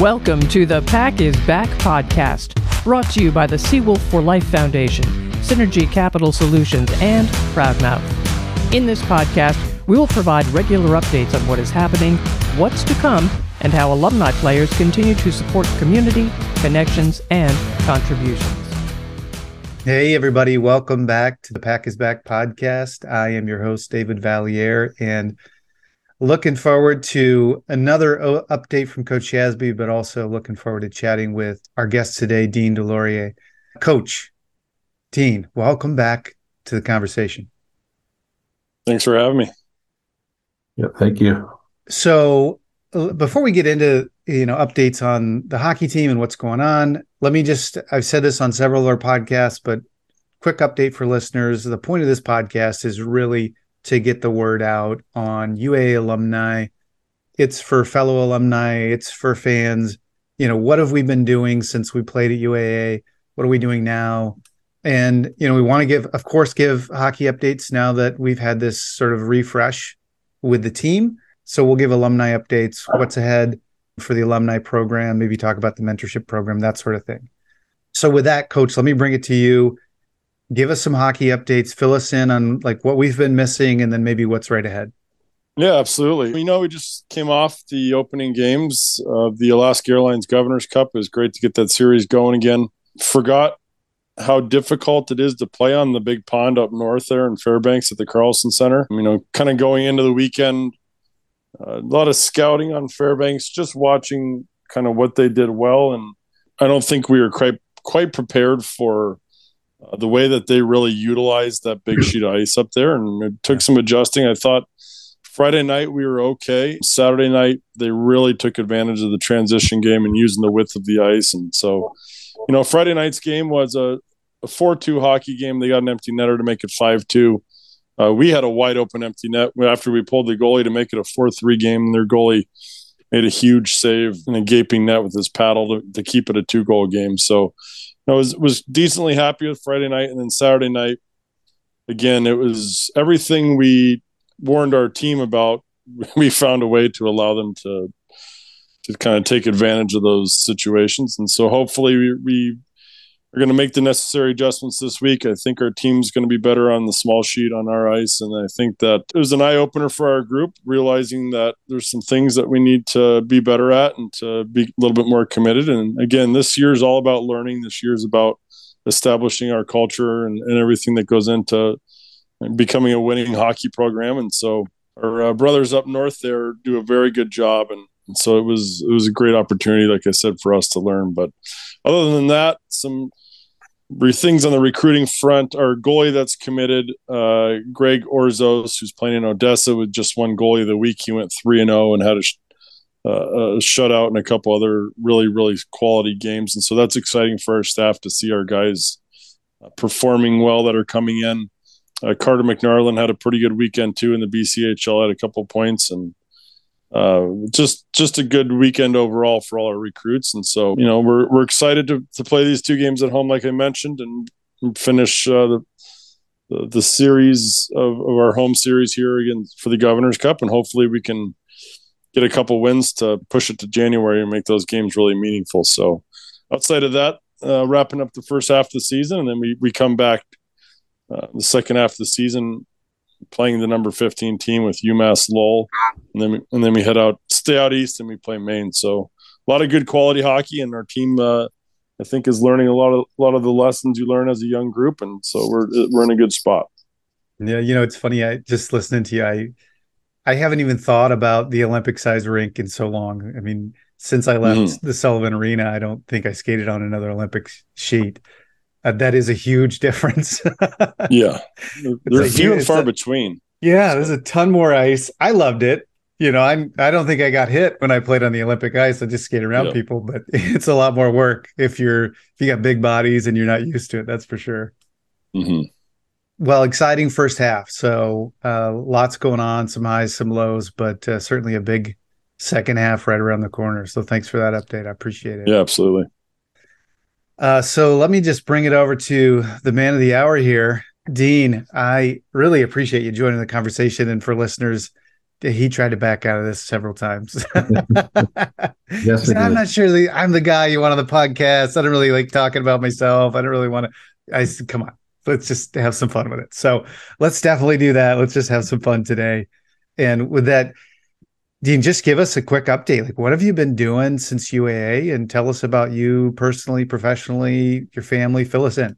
Welcome to the Pack is Back podcast, brought to you by the Seawolf for Life Foundation, Synergy Capital Solutions, and Proudmouth. In this podcast, we will provide regular updates on what is happening, what's to come, and how alumni players continue to support community, connections, and contributions. Hey, everybody, welcome back to the Pack is Back podcast. I am your host, David Vallieres, and looking forward to another o- update from Coach Shasby, but also looking forward to chatting with our guest today, Dean Deslauriers. Coach, Dean, welcome back to the conversation. Thanks for having me. Yeah, thank you. So, uh, before we get into you know updates on the hockey team and what's going on, let me just I've said this on several of our podcasts, but quick update for listeners. The point of this podcast is really to get the word out on UAA alumni. It's for fellow alumni, it's for fans. You know, what have we been doing since we played at UAA? What are we doing now? And, you know, we want to give, of course, give hockey updates now that we've had this sort of refresh with the team. So we'll give alumni updates, what's ahead for the alumni program, maybe talk about the mentorship program, that sort of thing. So with that, coach, let me bring it to you give us some hockey updates. Fill us in on like what we've been missing and then maybe what's right ahead. Yeah absolutely. You know we just came off the opening games of the alaska airlines governors cup. It was great to get that series going again. Forgot how difficult it is to play on the big pond up north there in fairbanks at the carlson center. You know kind of going into the weekend a lot of scouting on fairbanks just watching kind of what they did well. And i don't think we were quite quite prepared for uh, the way that they really utilized that big sheet of ice up there, and it took some adjusting. I thought Friday night we were okay. Saturday night they really took advantage of the transition game and using the width of the ice, and so you know Friday night's game was a, a four-two hockey game. They got an empty netter to make it five-two. Uh, we had a wide open empty net after we pulled the goalie to make it a four-three game. And their goalie made a huge save in a gaping net with his paddle to, to keep it a two-goal game. So I was was decently happy with Friday night, and then Saturday night, again, it was everything we warned our team about. We found a way to allow them to to kind of take advantage of those situations, and so hopefully we, we are going to make the necessary adjustments this week. I think our team's going to be better on the small sheet on our ice. And I think that it was an eye opener for our group, realizing that there's some things that we need to be better at and to be a little bit more committed. And again, this year is all about learning. This year is about establishing our culture and, and everything that goes into becoming a winning hockey program. And so our uh, brothers up north there do a very good job. And, and so it was it was a great opportunity, like I said, for us to learn. But other than that, some things on the recruiting front. Our goalie that's committed, uh, Greg Orzos, who's playing in Odessa with just one goalie of the week. He went three and zero and had a, uh, a shutout and a couple other really really quality games, and so that's exciting for our staff to see our guys uh, performing well that are coming in. Uh, Carter McNarland had a pretty good weekend too in the BCHL, had a couple points and uh, just just a good weekend overall for all our recruits. And so, you know, we're we're excited to to play these two games at home, like I mentioned, and finish uh, the, the, the series of, of our home series here again for the Governor's Cup, and hopefully we can get a couple wins to push it to January and make those games really meaningful. So, outside of that, uh, wrapping up the first half of the season, and then we we come back uh, the second half of the season playing the number 15 team with UMass Lowell, and then we, and then we head out, stay out east, and we play Maine. So a lot of good quality hockey, and our team, uh, I think, is learning a lot of a lot of the lessons you learn as a young group, and so we're we're in a good spot. Yeah, you know, it's funny. I just listening to you, I I haven't even thought about the Olympic size rink in so long. I mean, since I left mm-hmm. the Sullivan Arena, I don't think I skated on another Olympic sheet. Uh, that is a huge difference. yeah, they're few and far a, between. Yeah, so. there's a ton more ice. I loved it. You know, I'm. I don't think I got hit when I played on the Olympic ice. I just skated around people, but it's a lot more work if you're if you got big bodies and you're not used to it. That's for sure. Mm-hmm. Well, exciting first half. So uh, lots going on, some highs, some lows, but uh, certainly a big second half right around the corner. So thanks for that update. I appreciate it. Yeah, absolutely. Uh, so let me just bring it over to the man of the hour here, Dean. I really appreciate you joining the conversation, and for listeners, he tried to back out of this several times. Yes, I I'm not sure the, I'm the guy you want on the podcast. I don't really like talking about myself. I don't really want to. I said, come on, let's just have some fun with it. So let's definitely do that. Let's just have some fun today. And with that, Dean, just give us a quick update. Like, what have you been doing since UAA? And tell us about you personally, professionally, your family. Fill us in.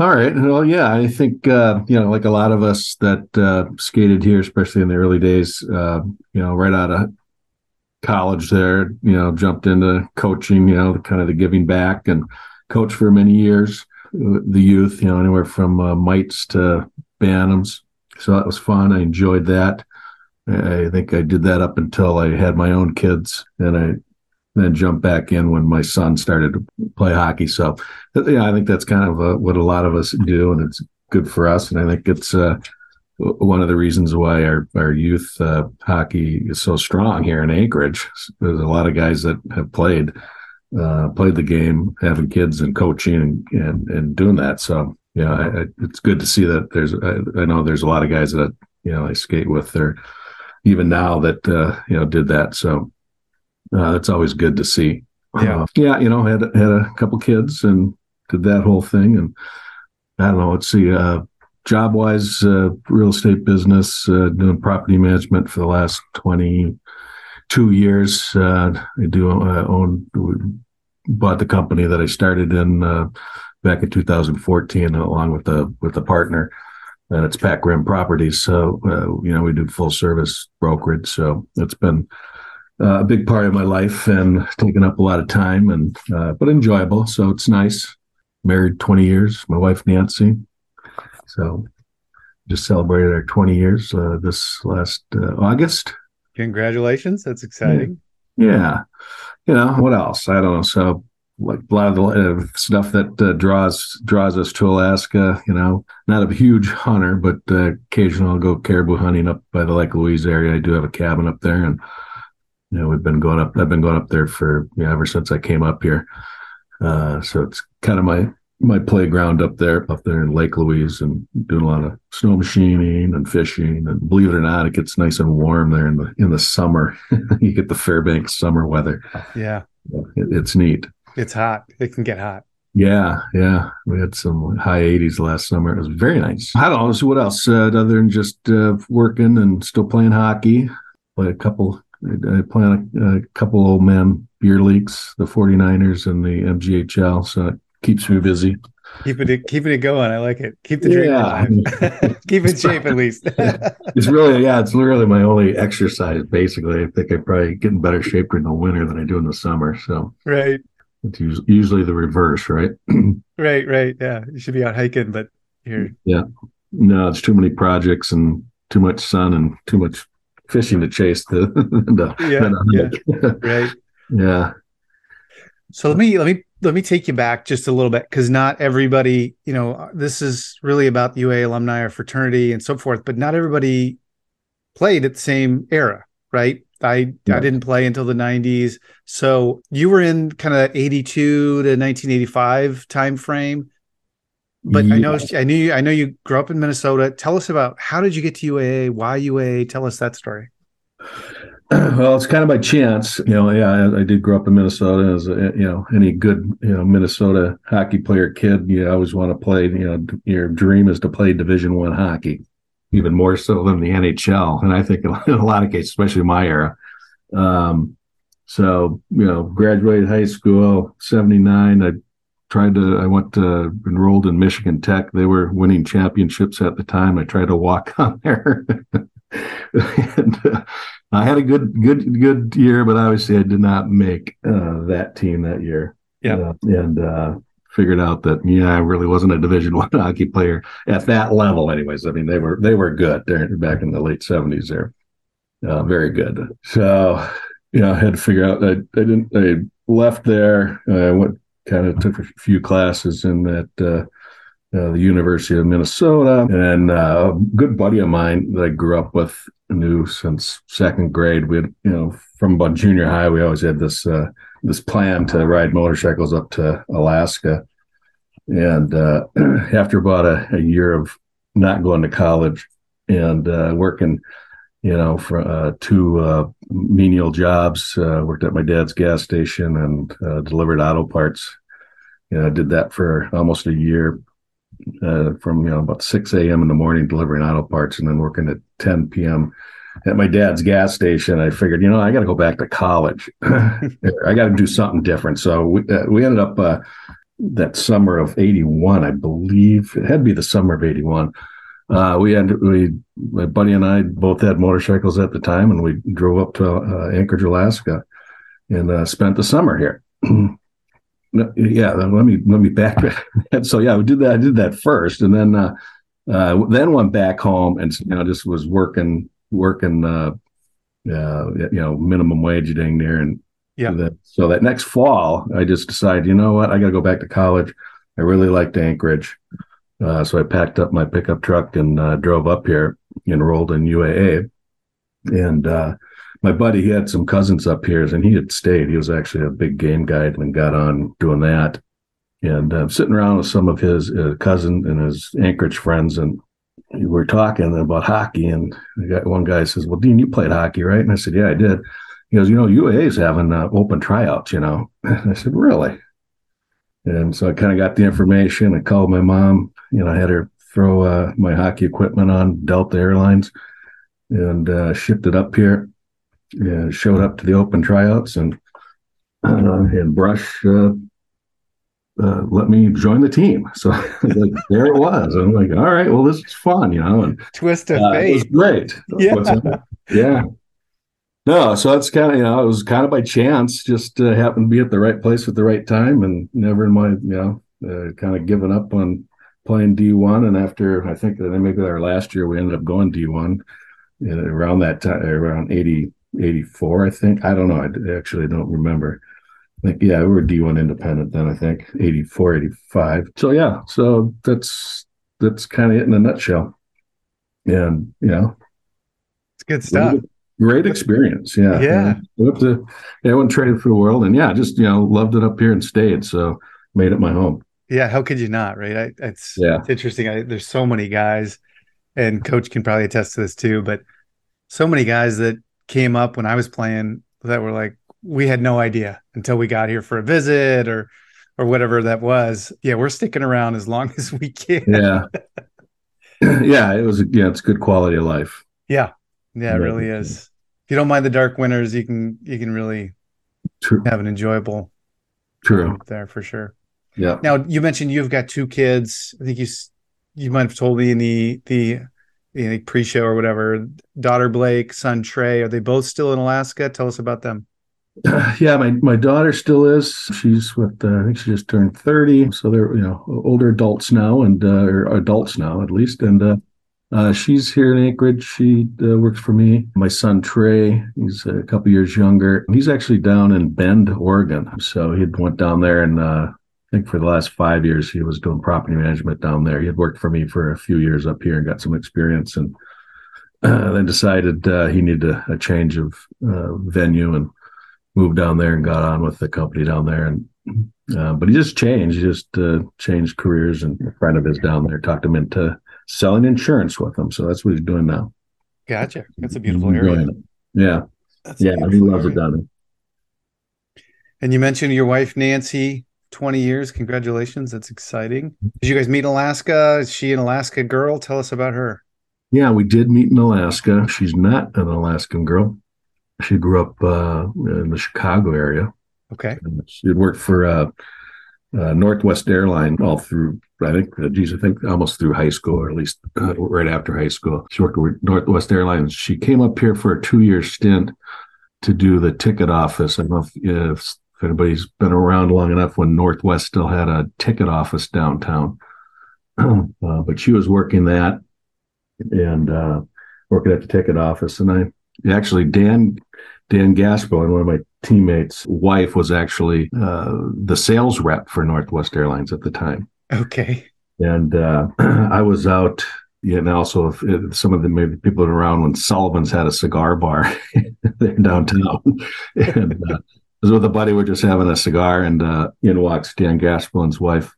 All right. Well, yeah, I think uh, you know, like a lot of us that uh, skated here, especially in the early days, uh, you know, right out of college, there, you know, jumped into coaching. You know, kind of the giving back and coached for many years. The youth, you know, anywhere from uh, mites to bantams. So that was fun. I enjoyed that. I think I did that up until I had my own kids, and I then jumped back in when my son started to play hockey. So, yeah, I think that's kind of uh what a lot of us do, and it's good for us. And I think it's uh, one of the reasons why our our youth uh, hockey is so strong here in Anchorage. There's a lot of guys that have played uh, played the game, having kids and coaching and and, and doing that. So, yeah, I, I, it's good to see that. There's I, I know there's a lot of guys that you know I skate with. They're even now that uh, you know did that. So uh, that's always good to see. Yeah. Uh, yeah. You know, had had a couple kids and did that whole thing, and I don't know. Let's see. Uh, job wise, uh, real estate business, uh, doing property management for the last twenty two years. Uh, I do uh, own bought the company that I started in uh, back in 2014, along with the with the partner and it's Pac Rim Properties. So, uh, you know, we do full service brokerage. So it's been uh, a big part of my life and taken up a lot of time and, uh, but enjoyable. So it's nice. Married 20 years, my wife, Nancy. So just celebrated our 20 years uh, this last uh, August. Congratulations. That's exciting. Yeah. You know, what else? I don't know. So, like a lot of the uh, stuff that uh, draws draws us to Alaska. You know, not a huge hunter, but uh, occasionally I'll go caribou hunting up by the Lake Louise area. I do have a cabin up there, and you know we've been going up. I've been going up there for you know, ever since I came up here. Uh, so it's kind of my my playground up there, up there in Lake Louise, and doing a lot of snow machining and fishing. And believe it or not, it gets nice and warm there in the in the summer. you get the Fairbanks summer weather. Yeah. It, it's neat. It's hot. It can get hot. Yeah, yeah. We had some high 80s last summer. It was very nice. I don't know. So what else uh, other than just uh, working and still playing hockey? Play a couple. I play on a, a couple old man beer leagues, the 49ers and the MGHL. So it keeps me busy. Keeping it, keeping it going. I like it. Keep the dream Yeah. alive. Keep in shape at least. It's really, yeah, it's really my only exercise. Basically, I think I probably get in better shape during the winter than I do in the summer. So right, it's usually the reverse, right? right, right. Yeah, you should be out hiking, but you're No, it's too many projects and too much sun and too much fishing to chase the, the Yeah, hike. right. yeah. So let me let me let me take you back just a little bit because not everybody, you know, uh, this is really about the UA alumni or fraternity and so forth, but not everybody played at the same era, right? I Yeah. I didn't play until the 90s. So you were in kind of 82 to 1985 time frame. But I know I knew you I know you grew up in Minnesota. Tell us about how did you get to UAA? Why UAA? Tell us that story. Well, it's kind of by chance, you know. Yeah, I, I did grow up in Minnesota. As a, you know, any good you know Minnesota hockey player kid, you always want to play. You know, your dream is to play Division One hockey, even more so than the NHL. And I think in a lot of cases, especially my era. Um, so you know, graduated high school '79. I tried to. I went to enrolled in Michigan Tech. They were winning championships at the time. I tried to walk on there. and, uh, I had a good, good, good year, but obviously I did not make uh, that team that year. Yeah. Uh, and uh, figured out that yeah, I really wasn't a Division One hockey player at that level. Anyways, I mean they were they were good there back in the late seventies. There, uh, very good. So yeah, I had to figure out. I, I didn't. I left there. I went kind of took a few classes in that. Uh, uh, the University of Minnesota, and uh, a good buddy of mine that I grew up with, knew since second grade. We had, you know, from about junior high, we always had this uh, this plan to ride motorcycles up to Alaska. And uh, after about a, a year of not going to college and uh, working you know, for uh, two uh, menial jobs. Uh, worked at my dad's gas station and uh, delivered auto parts. You know, I did that for almost a year, from you know about six a.m. in the morning delivering auto parts, and then working at ten p.m. at my dad's gas station. I figured, you know, I got to go back to college. I got to do something different. So we uh, we ended up that summer of 81 i believe it had to be the summer of 81 uh, we had we my buddy and I both had motorcycles at the time, and we drove up to uh, Anchorage, Alaska, and uh, spent the summer here. yeah, let me let me back. so yeah, we did that. I did that first, and then uh, uh, then went back home and you know just was working working uh, you know minimum wage dang near and yeah. That, so that next fall, I just decided, you know what, I got to go back to college. I really liked Anchorage. Uh, so I packed up my pickup truck and uh, drove up here, enrolled in UAA. And uh, my buddy, he had some cousins up here, and he had stayed. He was actually a big game guide and got on doing that. And I'm uh, sitting around with some of his uh, cousin and his Anchorage friends, and we were talking about hockey. And got, one guy says, "Well, Dean, you played hockey, right?" And I said, "Yeah, I did." He goes, "You know, UAA is having uh, open tryouts, you know." And I said, "Really?" And so I kind of got the information. I called my mom. You know, I had her throw uh, my hockey equipment on Delta Airlines and uh, shipped it up here. And showed up to the open tryouts and uh, and Brush uh, uh, let me join the team. So like, there it was. I'm like, all right, well, this is fun, you know. And twist of fate. It was great. Yeah. yeah. No, so that's kind of you know it was kind of by chance, just uh, happened to be at the right place at the right time, and never in my you know uh, kind of given up on playing D one. And after I think that maybe our last year we ended up going D one around that time, around 80, 84, I think. I don't know. I actually don't remember. Think yeah, we were D one independent then. I think 84, 85. So yeah, so that's that's kind of it in a nutshell. And you know, it's good stuff great experience. Yeah. Yeah. Went to, yeah, I went traded for the world and yeah, just, you know, loved it up here and stayed. So made it my home. Yeah. How could you not? Right. I, it's, yeah. it's interesting. I, there's so many guys and coach can probably attest to this too, but so many guys that came up when I was playing that were like, we had no idea until we got here for a visit or, or whatever that was. Yeah. We're sticking around as long as we can. Yeah. yeah. It was, yeah, it's good quality of life. Yeah. Yeah, it really is. If you don't mind the dark winters, you can you can really True. have an enjoyable True there for sure. Yeah. Now you mentioned you've got two kids. I think you you might have told me in the the, the pre-show or whatever. Daughter Blake, son Trey. Are they both still in Alaska? Tell us about them. Yeah, my, my daughter still is. She's with uh, I think she just turned thirty, so they're you know older adults now and uh, or adults now at least, and uh, uh, she's here in Anchorage. She uh, works for me. My son Trey, he's a couple years younger. He's actually down in Bend, Oregon. So he went down there, and uh, I think for the last five years he was doing property management down there. He had worked for me for a few years up here and got some experience, and uh, then decided uh, he needed a, a change of uh, venue and moved down there and got on with the company down there. And uh, but he just changed. He just uh, changed careers, and a friend of his down there talked him into selling insurance with them. So that's what he's doing now. Gotcha. That's a beautiful mm-hmm. area. Yeah. That's yeah. He loves area. it down there. And you mentioned your wife, Nancy, 20 years. Congratulations. That's exciting. Did you guys meet in Alaska? Is she an Alaska girl? Tell us about her. Yeah, we did meet in Alaska. She's not an Alaskan girl. She grew up uh, in the Chicago area. Okay. she had worked for uh, uh, Northwest Airline all through, I think, uh, geez, I think almost through high school, or at least uh, right after high school. She worked with Northwest Airlines. She came up here for a two year stint to do the ticket office. I don't know if, if, if anybody's been around long enough when Northwest still had a ticket office downtown. Uh, but she was working that and uh, working at the ticket office. And I actually, Dan, Dan Gaskell, one of my teammate's wife was actually uh, the sales rep for Northwest Airlines at the time. Okay. And uh, I was out, yeah, and also if, if some of the maybe people around when Sullivan's had a cigar bar there downtown. and uh, I was with a buddy, we're just having a cigar, and uh, in walks Dan Gasplin's wife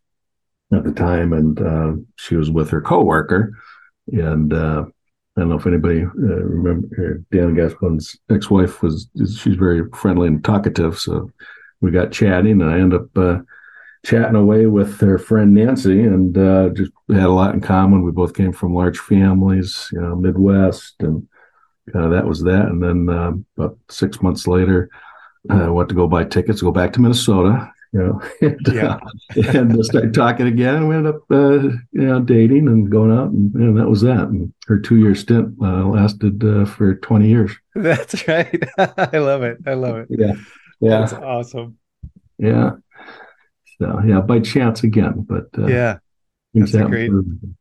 at the time, and uh, she was with her coworker, and uh, I don't know if anybody uh, remember Dan Gaspon's ex-wife was she's very friendly and talkative, so we got chatting, and I ended up uh, chatting away with her friend Nancy, and uh, just had a lot in common. We both came from large families, you know, Midwest, and uh, that was that. And then uh, about six months later, I went to go buy tickets, go back to Minnesota, you know, and, yeah. uh, and start talking again. And we ended up, uh, you know, dating and going out, and, and that was that. And her two-year stint uh, lasted uh, for twenty years. That's right. I love it. I love it. Yeah, yeah, that's awesome. Yeah. So yeah, by chance again, but uh, yeah, that's a great,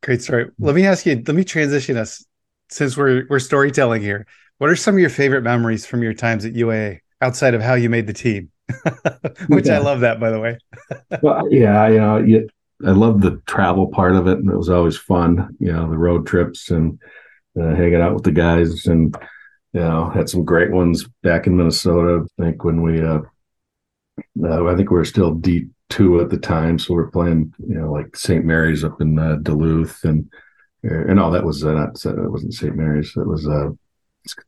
great story. Let me ask you. Let me transition us since we're we're storytelling here. What are some of your favorite memories from your times at UAA outside of how you made the team? Which yeah. I love that, by the way. well, yeah, you know, you, I love the travel part of it, and it was always fun. You know, the road trips and uh, hanging out with the guys, and you know, had some great ones back in Minnesota. I think when we, uh, uh, I think we were still D two at the time, so we are playing, you know, like St. Mary's up in uh, Duluth, and and all that was uh, not it wasn't St. Mary's, it was uh,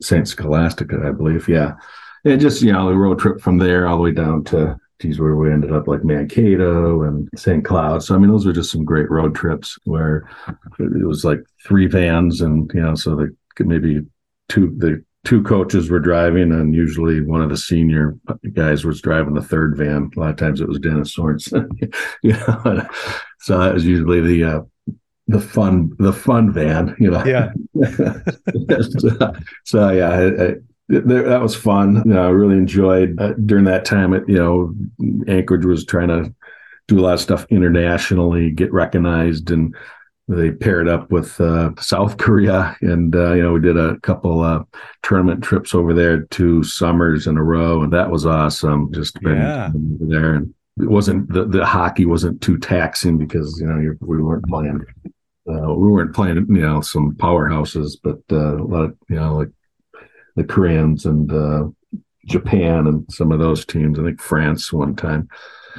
St. Scholastica, I believe. Yeah, and just you know the road trip from there all the way down to geez where we ended up like Mankato and St. Cloud. So I mean those were just some great road trips where it was like three vans and you know so the maybe two the two coaches were driving and usually one of the senior guys was driving the third van. A lot of times it was Dennis Sorensen. you know, so that was usually the uh, the fun the fun van you know yeah so, so, yeah that was fun. You know, I really enjoyed uh, during that time. It you know, Anchorage was trying to do a lot of stuff internationally, get recognized, and they paired up with uh, South Korea, and uh, you know, we did a couple uh, tournament trips over there, two summers in a row, and that was awesome. Just been yeah. there, and it wasn't the, the hockey wasn't too taxing because you know we weren't playing. Uh, we weren't playing, you know, some powerhouses, but uh, a lot of, you know, like the Koreans and uh, Japan and some of those teams. I think France one time.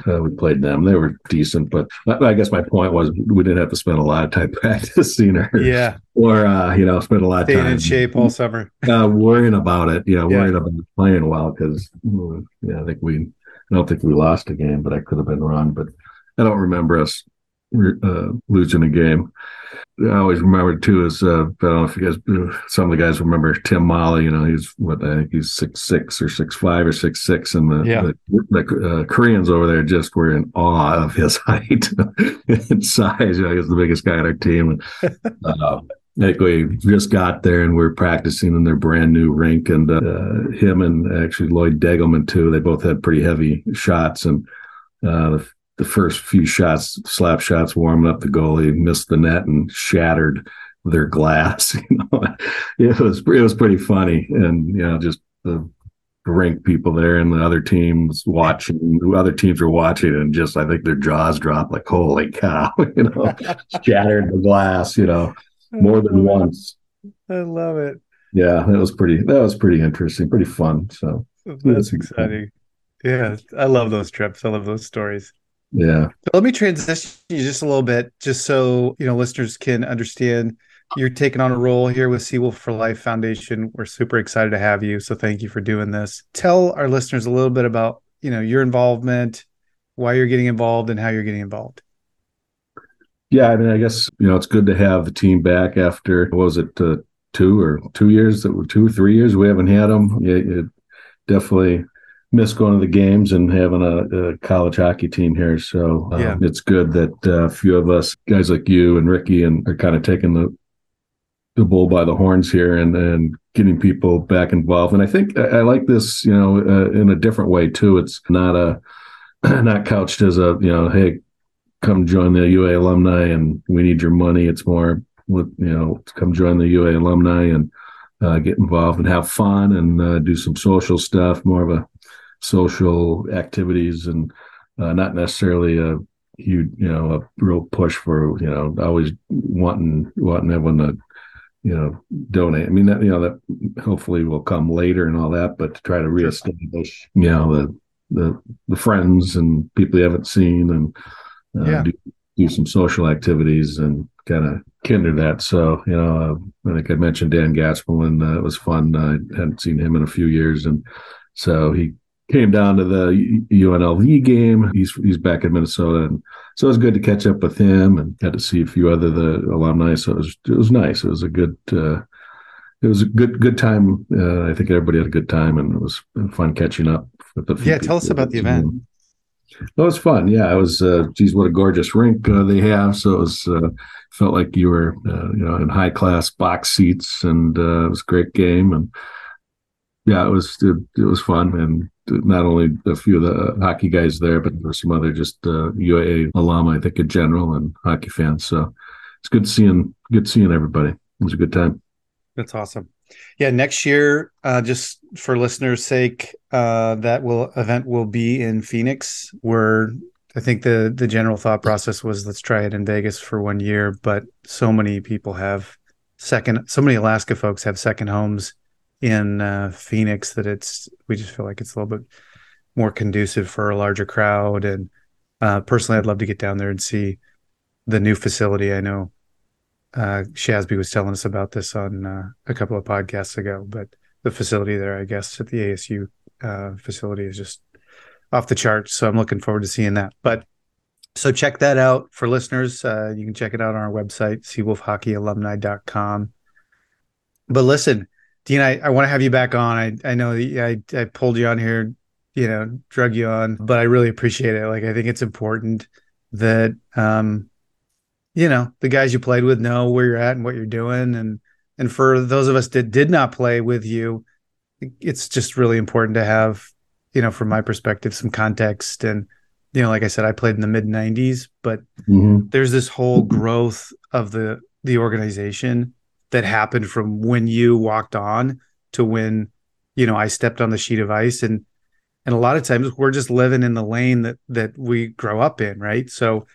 Uh, we played them. They were decent, but I guess my point was we didn't have to spend a lot of time practicing or yeah, or uh, you know, spend a lot of time in shape all summer, uh, worrying about it. You know, yeah. worrying about playing well because yeah, I think we. I don't think we lost a game, but I could have been wrong. But I don't remember us uh, losing a game. I always remember too is uh, I don't know if you guys, some of the guys remember Tim Molly. You know, he's what I think he's six six or six five or six six, and the yeah. the, the uh, Koreans over there just were in awe of his height and size. You know, he's the biggest guy on our team. And, uh, think we just got there and we are practicing in their brand new rink, and uh, him and actually Lloyd Degelman too. They both had pretty heavy shots, and uh, the first few shots, slap shots, warming up the goalie, missed the net and shattered their glass. You know, it was it was pretty funny, and you know, just the rink people there and the other teams watching, the other teams were watching, and just I think their jaws dropped like, "Holy cow!" You know, shattered the glass. You know, more than mm-hmm. once. I love it. Yeah, that was pretty. That was pretty interesting, pretty fun. So that's exciting. Yeah, I love those trips. I love those stories. Yeah. but let me transition you just a little bit, just so you know listeners can understand. You're taking on a role here with Seawolf for Life Foundation. We're super excited to have you. So thank you for doing this. Tell our listeners a little bit about you know your involvement, why you're getting involved, and how you're getting involved. Yeah, I mean, I guess you know it's good to have the team back after was it uh, two or two years that were two or three years we haven't had them. Yeah, it definitely miss going to the games and having a, a college hockey team here. So um, yeah. it's good that uh, a few of us guys like you and Ricky and are kind of taking the the bull by the horns here and and getting people back involved. And I think I, I like this, you know, uh, in a different way too. It's not a not couched as a you know, hey, come join the UA alumni and we need your money. It's more with you know, come join the UA alumni and uh, get involved and have fun and uh, do some social stuff. More of a social activities and uh, not necessarily a huge, you know, a real push for, you know, always wanting wanting everyone to, you know, donate. I mean, that you know that hopefully will come later and all that, but to try to reestablish, you know, the the the friends and people you haven't seen and uh, yeah. do, do some social activities and kind of kindred that. So, you know, uh, I think I mentioned Dan Gaspelin. Uh, it was fun. I hadn't seen him in a few years. And so he came down to the UNLV game. He's he's back in Minnesota, and so it was good to catch up with him and got to see a few other the alumni. So it was it was nice. It was a good uh, it was a good good time. Uh, I think everybody had a good time, and it was fun catching up with the. Yeah, tell us about the event. It was fun. Yeah, it was. Uh, geez, what a gorgeous rink uh, they have. So it was uh, felt like you were, uh, you know, in high class box seats, and uh, it was a great game. And yeah, it was it, it, was fun, and not only a few of the hockey guys there, but there were some other just uh, UAA alum, I think, in general, and hockey fans. So it's good seeing good seeing everybody. It was a good time. That's awesome. Yeah, next year, uh, just for listeners' sake, uh, that will event will be in Phoenix. Where I think the the general thought process was let's try it in Vegas for one year, but so many people have second, so many Alaska folks have second homes in uh, Phoenix that it's we just feel like it's a little bit more conducive for a larger crowd. And uh, personally, I'd love to get down there and see the new facility. I know uh, Shasby was telling us about this on uh, a couple of podcasts ago, but the facility there, I guess, at the ASU uh, facility is just off the charts. So I'm looking forward to seeing that. But so check that out for listeners. Uh, you can check it out on our website, seawolfhockeyalumni.com. But listen, Dean, I, I want to have you back on. I, I know I, I pulled you on here, you know, drug you on, but I really appreciate it. Like, I think it's important that, um, you know the guys you played with know where you're at and what you're doing and and for those of us that did not play with you it's just really important to have you know from my perspective some context and you know like i said i played in the mid 90s but mm-hmm. there's this whole growth of the the organization that happened from when you walked on to when you know i stepped on the sheet of ice. And and a lot of times we're just living in the lane that that we grow up in right? So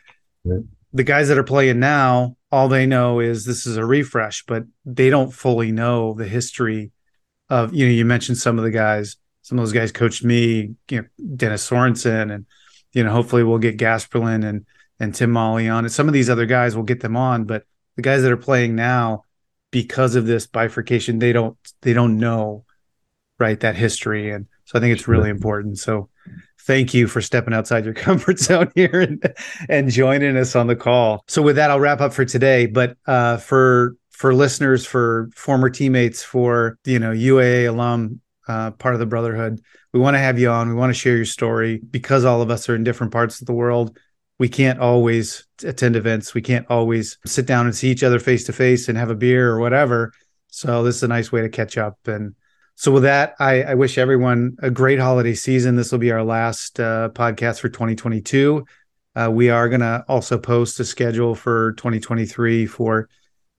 the guys that are playing now, all they know is this is a refresh, but they don't fully know the history of, you know, you mentioned some of the guys, some of those guys coached me, you know, Dennis Sorensen, and, you know, hopefully we'll get Gasperlin and, and Tim Molly on. And some of these other guys will get them on, but the guys that are playing now, because of this bifurcation, they don't, they don't know, right, that history. And so I think it's really important. So, thank you for stepping outside your comfort zone here and, and joining us on the call. So with that, I'll wrap up for today. But uh, for for listeners, for former teammates, for you know UAA alum, uh, part of the brotherhood, we want to have you on. We want to share your story because all of us are in different parts of the world. We can't always attend events. We can't always sit down and see each other face to face and have a beer or whatever. So this is a nice way to catch up and so with that, I, I, wish everyone a great holiday season. This will be our last uh, podcast for 2022. Uh, we are going to also post a schedule for 2023 for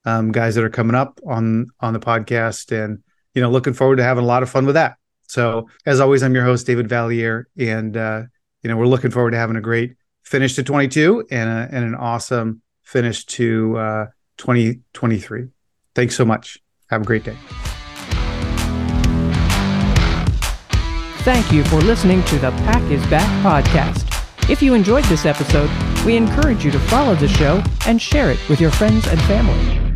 um, guys that are coming up on on the podcast, and you know, looking forward to having a lot of fun with that. So as always, I'm your host David Vallieres, and uh, you know, we're looking forward to having a great finish to 22 and, a, and an awesome finish to 2023. Uh, Thanks so much. Have a great day. Thank you for listening to the Pack is Back podcast. If you enjoyed this episode, we encourage you to follow the show and share it with your friends and family.